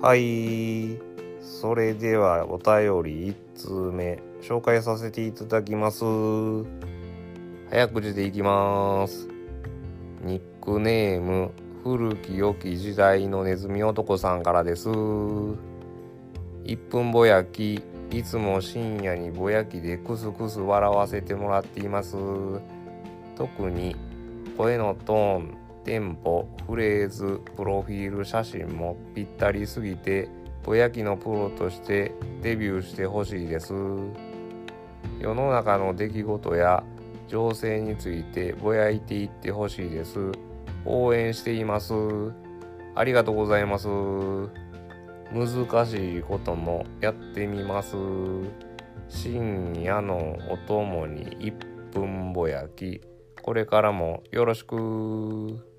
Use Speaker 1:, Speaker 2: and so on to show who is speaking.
Speaker 1: はい。それではお便り1通目紹介させていただきます。早口でいきます。ニックネーム古き良き時代のネズミ男さんからです。1分ぼやきいつも深夜にぼやきでクスクス笑わせてもらっています。特に声のトーンテンポフレーズプロフィール写真もぴったりすぎてぼやきのプロとしてデビューしてほしいです。世の中の出来事や情勢についてぼやいていってほしいです。応援しています。ありがとうございます。難しいこともやってみます。深夜のお供に1分ぼやき。これからもよろしく。